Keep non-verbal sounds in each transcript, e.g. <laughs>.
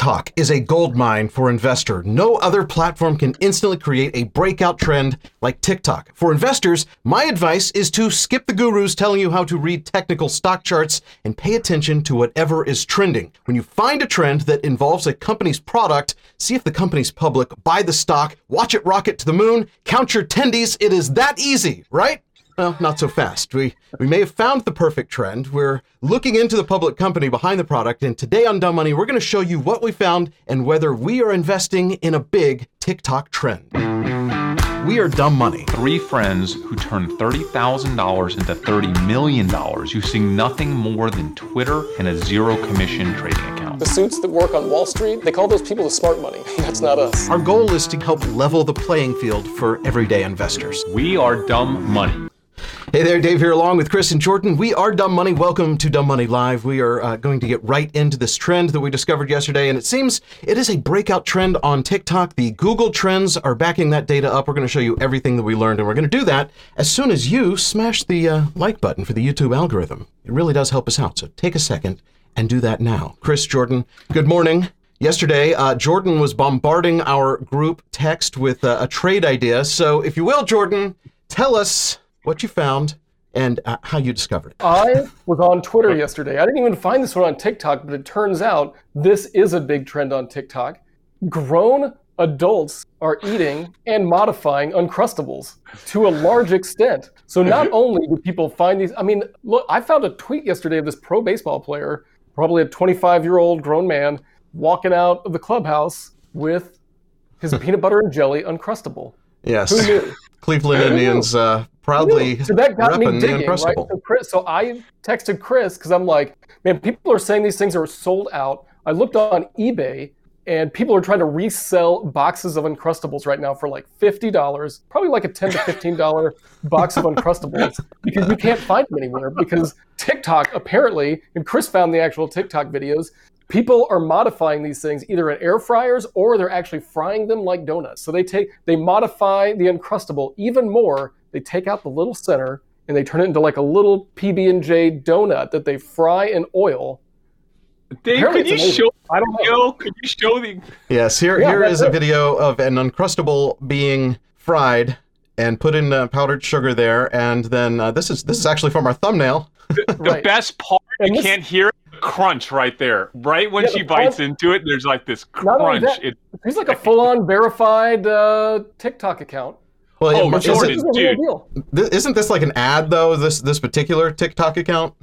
TikTok is a goldmine for investor. No other platform can instantly create a breakout trend like TikTok. For investors, my advice is to skip the gurus telling you how to read technical stock charts and pay attention to whatever is trending. When you find a trend that involves a company's product, see if the company's public, buy the stock, watch it rocket to the moon, count your tendies. It is that easy, right? Well, not so fast. We we may have found the perfect trend. We're looking into the public company behind the product, and today on Dumb Money, we're going to show you what we found and whether we are investing in a big TikTok trend. We are Dumb Money. Three friends who turned $30,000 into $30 million using nothing more than Twitter and a zero commission trading account. The suits that work on Wall Street, they call those people the smart money. <laughs> That's not us. Our goal is to help level the playing field for everyday investors. We are Dumb Money. Hey there, Dave here, along with Chris and Jordan. We are Dumb Money. Welcome to Dumb Money Live. We are uh, going to get right into this trend that we discovered yesterday, and it seems it is a breakout trend on TikTok. The Google Trends are backing that data up. We're going to show you everything that we learned, and we're going to do that as soon as you smash the uh, like button for the YouTube algorithm. It really does help us out, so take a second and do that now. Chris, Jordan, good morning. Yesterday, uh, Jordan was bombarding our group text with uh, a trade idea. So, if you will, Jordan, tell us what you found, and uh, how you discovered it. I was on Twitter yesterday. I didn't even find this one on TikTok, but it turns out this is a big trend on TikTok. Grown adults are eating and modifying Uncrustables to a large extent. So not <laughs> only do people find these, I mean, look, I found a tweet yesterday of this pro baseball player, probably a 25 year old grown man, walking out of the clubhouse with his <laughs> peanut butter and jelly Uncrustable. Yes. <laughs> Cleveland Indians uh, proudly so that got me digging, right? So, Chris, so I texted Chris because I'm like, man, people are saying these things are sold out. I looked on eBay and people are trying to resell boxes of Uncrustables right now for like fifty dollars, probably like a ten to fifteen dollar <laughs> box of Uncrustables because you can't find them anywhere because TikTok apparently, and Chris found the actual TikTok videos. People are modifying these things either in air fryers or they're actually frying them like donuts. So they take they modify the Uncrustable even more. They take out the little center and they turn it into like a little PB and J donut that they fry in oil. Dave, Apparently could you amazing. show I don't know. Yo, could you show the Yes, here Yeah, here that's is a video of an Uncrustable being fried and put in uh, powdered sugar there, and then uh, this is this is actually from our thumbnail. the <laughs> Right. best part? And you this- can't hear it. Crunch right there. Right when Yeah, she bites crunch- into it, there's like this crunch. that- It, He's like a full-on verified uh, TikTok account. Well, Oh, it- is Jordan. Is it- a real dude. deal. th- isn't this like an ad though? This this particular TikTok account.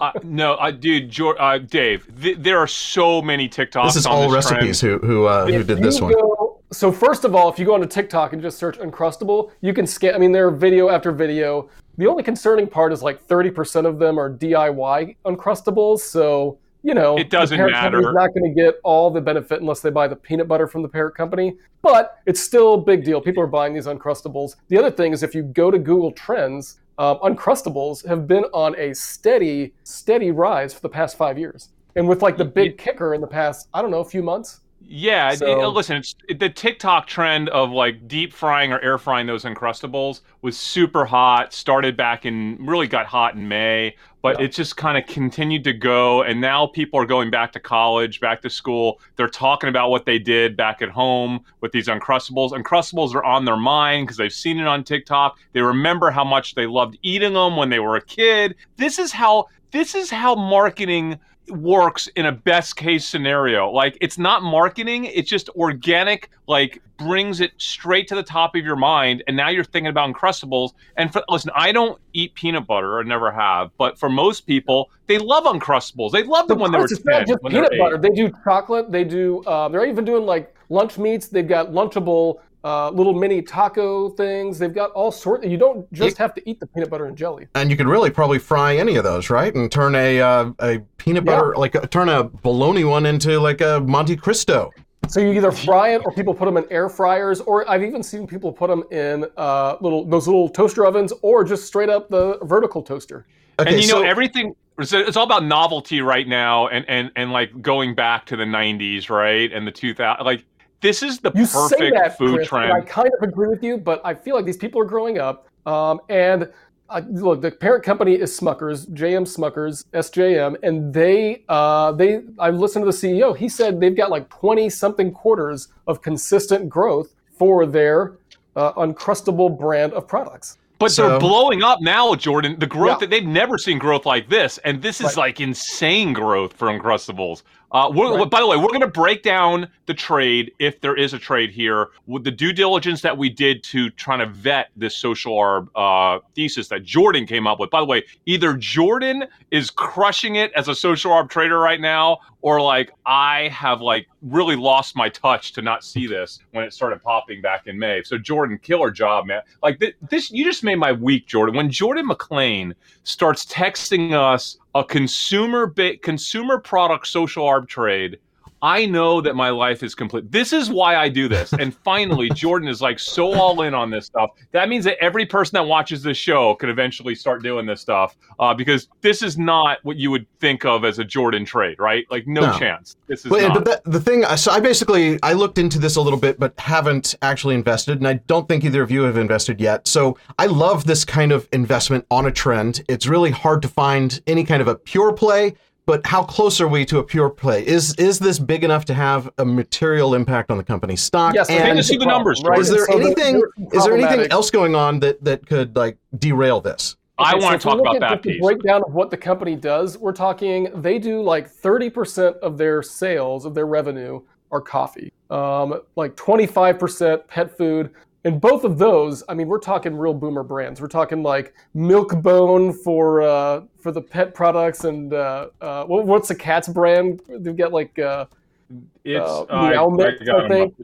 uh, no, uh, dude, Jor- uh, Dave, th- there are so many TikToks. This is on all this recipes trend. who who uh, who did this one. go- so first of all, if you go onto TikTok and just search Uncrustable, you can scan. I mean, there are video after video. The only concerning part is like 30% of them are DIY Uncrustables. So you know, It doesn't the parent company's matter. not going to get all the benefit unless they buy the peanut butter from the parent company. But it's still a big deal. People are buying these Uncrustables. The other thing is, if you go to Google Trends, um, Uncrustables have been on a steady, steady rise for the past five years. And with like the big kicker in the past, I don't know, a few months. Yeah, So- it- listen, it's, the TikTok trend of like deep frying or air frying those Uncrustables was super hot. Started back in, really got hot in May, but Yeah. it just kind of continued to go. And now people are going back to college, back to school. They're talking about what they did back at home with these Uncrustables. Uncrustables are on their mind because they've seen it on TikTok. They remember how much they loved eating them when they were a kid. This is how this is how marketing works in a best case scenario. Like it's not marketing, it's just organic, like brings it straight to the top of your mind. And now you're thinking about Uncrustables. And for, listen, I don't eat peanut butter, or never have, but for most people, they love Uncrustables. They love them when they were It's 10. not just when peanut butter. eight. They do chocolate. They do. Uh, they're even doing like lunch meats. They've got lunchable uh, little mini taco things. They've got all sorts. You don't just have to eat the peanut butter and jelly. And you can really probably fry any of those, right? And turn a uh, a peanut Yeah. butter like uh, turn a bologna one into like a Monte Cristo. So you either fry it or people put them in air fryers, or I've even seen people put them in uh, little those little toaster ovens, or just straight up the vertical toaster. Okay, and you know everything it's it's all about novelty right now and and and like going back to the 90s right and the 2000 like this is the You say perfect that, food Chris, and I kind of agree with you, but I feel like these people are growing up, um, and uh, look, the parent company is Smuckers, JM Smuckers, SJM, and they uh, they I listened to the CEO. He said they've got like twenty something quarters of consistent growth for their uh, Uncrustable brand of products. But So- they're blowing up now, Jordan. The growth Yeah. that they've never seen growth like this, and this is Right. like insane growth for Uncrustables. Uh, Right. By the way, we're going to break down the trade if there is a trade here with the due diligence that we did to trying to vet this social arb uh, thesis that Jordan came up with. By the way, either Jordan is crushing it as a social arb trader right now, or like I have like really lost my touch to not see this when it started popping back in May. So Jordan, killer job, man. Like th- this, you just made my week, Jordan. When Jordan McLain starts texting us a consumer ba- consumer product social arb trade. I know that my life is complete. This is why I do this. And finally, <laughs> Jordan is like so all in on this stuff. That means that every person that watches this show could eventually start doing this stuff uh, because this is not what you would think of as a Jordan trade, right? Like no, No. chance. This is But, but that, the thing, so I basically I looked into this a little bit, but haven't actually invested, and I don't think either of you have invested yet. So I love this kind of investment on a trend. It's really hard to find any kind of a pure play. But how close are we to a pure play? Is is this big enough to have a material impact on the company's stock? Yes, Hate to see the numbers, right? is there So anything is there anything else going on that that could like derail this? I Okay, so want if to we talk look about at that just the breakdown of what the company does. We're talking they do like 30% of their sales of their revenue are coffee, um, like 25% pet food. And both of those, I mean, we're talking real boomer brands. We're talking like Milk-Bone for uh, for the pet products, and uh, uh, what, what's the cat's brand? They've got like uh, It's uh, I- Meow I Mix, I 'em think.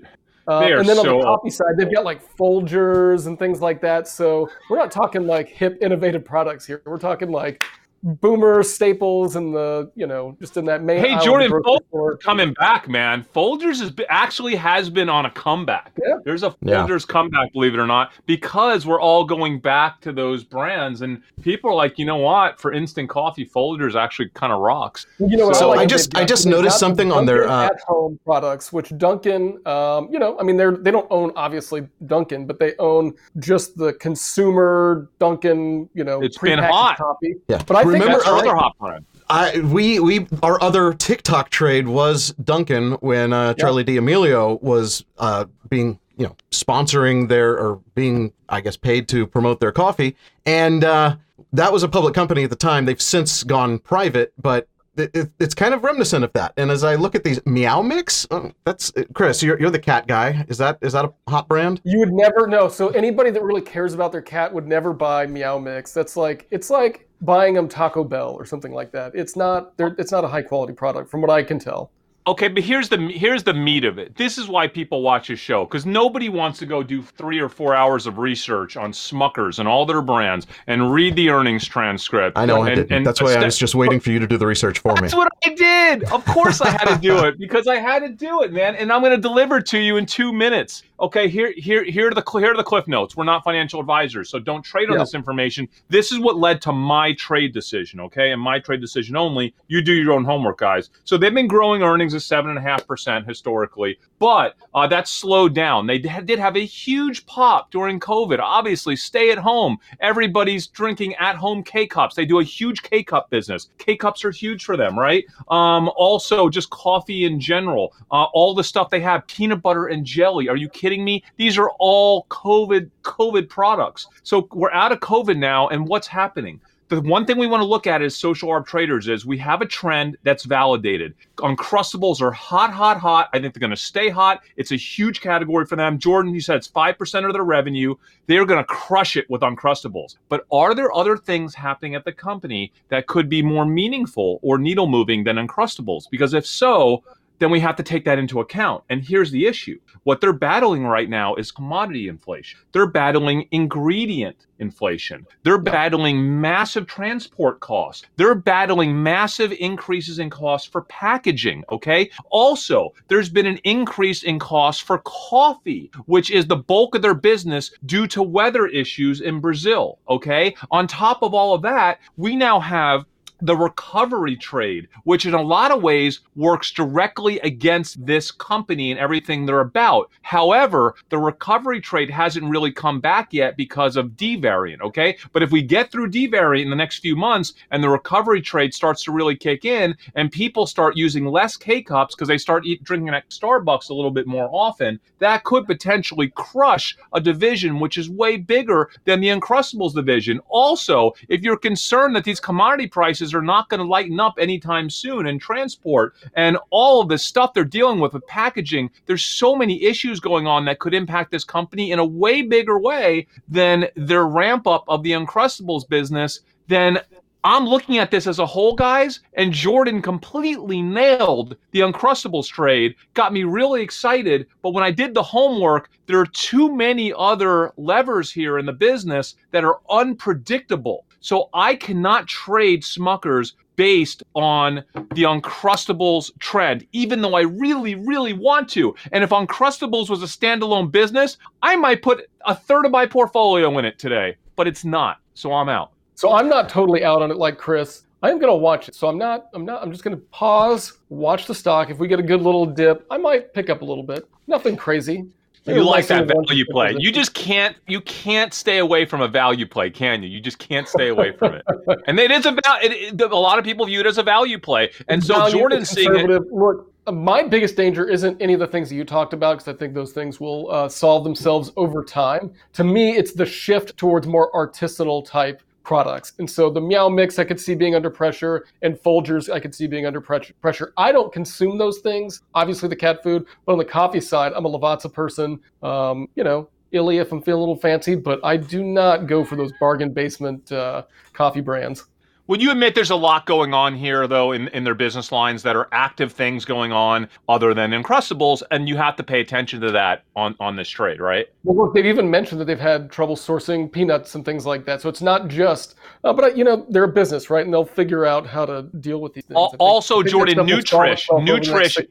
Uh, and then on the coffee side, they've got like Folgers and things like that. So we're not talking like hip, innovative products here. We're talking like boomer staples and the, you know, just in that main. Hey, aisle of the Jordan, grocery Folgers coming back, man. Folgers is actually has been on a comeback. Yeah. There's a Yeah. Folgers comeback, believe it or not, because we're all going back to those brands, and people are like, you know what? For instant coffee, Folgers actually kind of rocks. You know, what So like I just- I just noticed something the on their, uh, at-home products, which Dunkin', um, you know, I mean, they're they don't own obviously Dunkin', but they own just the consumer Dunkin', you know, It's been hot. coffee. Yeah. But I think Remember, That's our other hot brand. I we we our other TikTok trade was Dunkin' when uh, Charli D'Amelio was uh, being you know sponsoring their or being I guess paid to promote their coffee, and uh, that was a public company at the time. They've since gone private, but. It, it, it's kind of reminiscent of that, and as I look at these Meow Mix, oh, that's Chris. You're, you're the cat guy. Is that is that a hot brand? You would never know. So anybody that really cares about their cat would never buy Meow Mix. That's like it's like buying them Taco Bell or something like that. It's not it's not a high quality product, from what I can tell. Okay, but here's the here's the meat of it. This is why people watch this show because nobody wants to go do three or four hours of research on Smuckers and all their brands and read the earnings transcript. I know I and, didn't. and That's why I was just waiting for you to do the research for me. That's what I did. Of course, I had to do it because I had to do it, man. And I'm going to deliver it to you in two minutes. Okay, here, here, here are the here are the cliff notes. We're not financial advisors, so don't trade on Yeah. this information. This is what led to my trade decision. Okay, and my trade decision only. You do your own homework, guys. So they've been growing earnings at seven and a half percent historically, but uh, that's slowed down. They did have a huge pop during COVID. Obviously, stay at home. Everybody's drinking at home K cups. They do a huge K cup business. K cups are huge for them, right? Um, also, just coffee in general. Uh, all the stuff they have, peanut butter and jelly. Are you kidding me? These are all COVID COVID products. So we're out of COVID now, and what's happening? The one thing we want to look at as social arb traders is we have a trend that's validated. Uncrustables are hot, hot, hot. I think they're going to stay hot. It's a huge category for them. Jordan, you said it's 5% of their revenue. They're going to crush it with Uncrustables. But are there other things happening at the company that could be more meaningful or needle moving than Uncrustables? Because if so, then we have to take that into account. And here's the issue what they're battling right now is commodity inflation. They're battling ingredient inflation. They're battling massive transport costs. They're battling massive increases in costs for packaging. Okay. Also, there's been an increase in costs for coffee, which is the bulk of their business due to weather issues in Brazil. Okay. On top of all of that, we now have the recovery trade, which in a lot of ways works directly against this company and everything they're about. However, the recovery trade hasn't really come back yet because of D variant, okay? But if we get through D variant in the next few months and the recovery trade starts to really kick in and people start using less K cups because they start eat, drinking at Starbucks a little bit more often, that could potentially crush a division which is way bigger than the Uncrustables division. Also, if you're concerned that these commodity prices are not going to lighten up anytime soon and transport and all of the stuff they're dealing with with packaging, there's so many issues going on that could impact this company in a way bigger way than their ramp up of the Uncrustables business, then I'm looking at this as a whole, guys, and Jordan completely nailed the Uncrustables trade, got me really excited. But when I did the homework, there are too many other levers here in the business that are unpredictable. So I cannot trade Smuckers based on the Uncrustables trend, even though I really, really want to. And if Uncrustables was a standalone business, I might put a third of my portfolio in it today, but it's not. So I'm out. So I'm not totally out on it like Chris. I am going to watch it. So I'm not, I'm not, I'm just going to pause, watch the stock. If we get a good little dip, I might pick up a little bit. Nothing crazy. You like that value play. You just can't you can't stay away from a value play, can you? You just can't stay away from it. <laughs> and it is about it, a lot of people view it as a value play. And so value Jordan's seeing it. Look, my biggest danger isn't any of the things that you talked about because I think those things will uh, solve themselves over time. To me, it's the shift towards more artisanal type products. And so the Meow Mix I could see being under pressure, and Folgers I could see being under pressure. I don't consume those things, obviously the cat food, but on the coffee side, I'm a Lavazza person. Um, you know, illy if I'm feeling a little fancy, but I do not go for those bargain basement uh, coffee brands. Would you admit there's a lot going on here, though, in, in their business lines that are active things going on other than Uncrustables, and you have to pay attention to that on, on this trade, right? Well, look, they've even mentioned that they've had trouble sourcing peanuts and things like that. So it's not just, uh, but, uh, you know, they're a business, right? And they'll figure out how to deal with these things. Also, Jordan, Nutrish, Nutrish,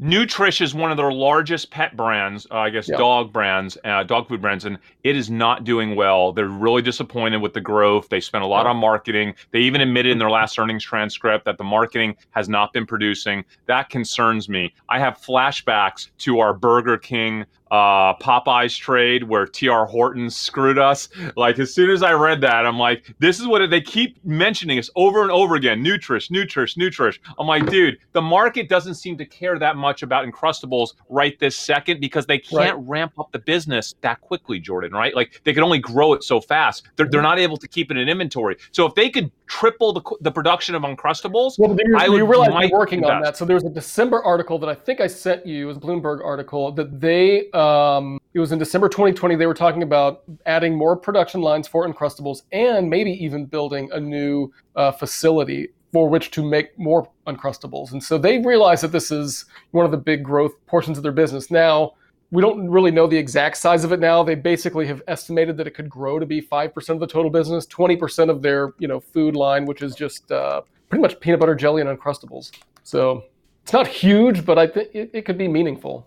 Nutrish is one of their largest pet brands, uh, I guess yeah. dog brands, uh, dog food brands, and it is not doing well. They're really disappointed with the growth. They spent a lot on marketing. They even admitted in their last earnings transcript that the marketing has not been producing. That concerns me. I have flashbacks to our Burger King uh, Popeyes trade where Tim Horton screwed us. Like as soon as I read that, I'm like, this is what they keep mentioning us over and over again. Nutrish, Nutrish, Nutrish. I'm like, dude, the market doesn't seem to care that much about Uncrustables right this second because they can't right. ramp up the business that quickly, Jordan. Right? Like they can only grow it so fast. They're, they're not able to keep it in inventory. So if they could triple the, the production of Uncrustables, well, I would. You realize they're working on that. So there was a December article that I think I sent you, it was a Bloomberg article that they um, it was in December 2020. They were talking about adding more production lines for Uncrustables and maybe even building a new uh, facility for which to make more Uncrustables. And so they realized that this is one of the big growth portions of their business. Now, we don't really know the exact size of it now. They basically have estimated that it could grow to be 5% of the total business, 20% of their, you know, food line, which is just uh, pretty much peanut butter jelly and Uncrustables. So it's not huge, but I think it, it could be meaningful.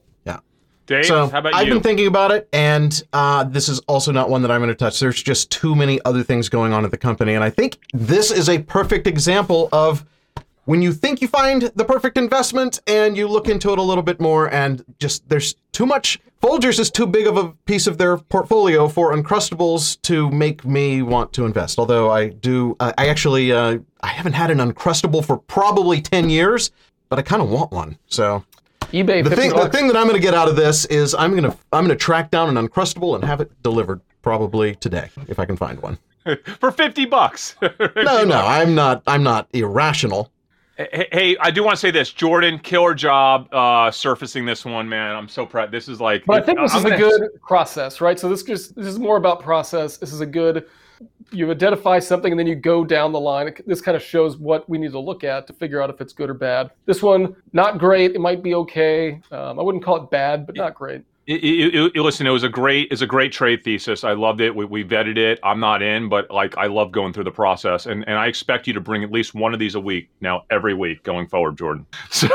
Dave, so how about I've you? been thinking about it, and uh, this is also not one that I'm going to touch. There's just too many other things going on at the company, and I think this is a perfect example of when you think you find the perfect investment and you look into it a little bit more, and just there's too much. Folgers is too big of a piece of their portfolio for Uncrustables to make me want to invest. Although I do, uh, I actually, uh, I haven't had an Uncrustable for probably ten years, but I kind of want one. So eBay. The thing, the thing that I'm going to get out of this is I'm going to I'm going to track down an uncrustable and have it delivered probably today if I can find one. <laughs> For fifty bucks. 50 <laughs> no, no, I'm not. I'm not irrational. Hey, hey, I do want to say this, Jordan, killer job uh, surfacing this one, man. I'm so proud. This is like, but I think this I'm is a good process, right? So this just this is more about process. This is a good you identify something and then you go down the line. This kind of shows what we need to look at to figure out if it's good or bad. This one, not great. It might be okay. Um, I wouldn't call it bad, but not great. It, it, it, listen, it was a great, it's a great trade thesis. I loved it. We, we vetted it. I'm not in, but like I love going through the process, and and I expect you to bring at least one of these a week now, every week going forward, Jordan. <laughs> So,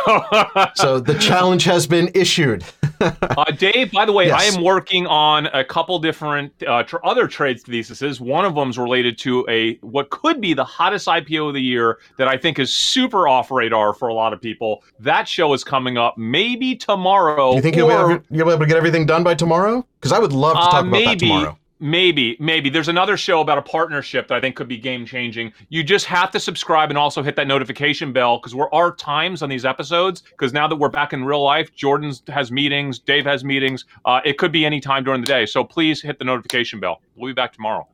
so the challenge has been issued. <laughs> uh, Dave, by the way, Yes. I am working on a couple different uh, tr- other trades theses. One of them is related to a what could be the hottest IPO of the year that I think is super off radar for a lot of people. That show is coming up maybe tomorrow. you think you'll be, able, you'll be able to get everything done by tomorrow? Because I would love to Uh, talk about that tomorrow. Maybe, maybe. There's another show about a partnership that I think could be game changing. You just have to subscribe and also hit that notification bell because we're our times on these episodes. Because now that we're back in real life, Jordan has meetings, Dave has meetings. Uh, it could be any time during the day. So please hit the notification bell. We'll be back tomorrow.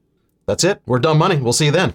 That's it. We're Dumb Money. We'll see you then.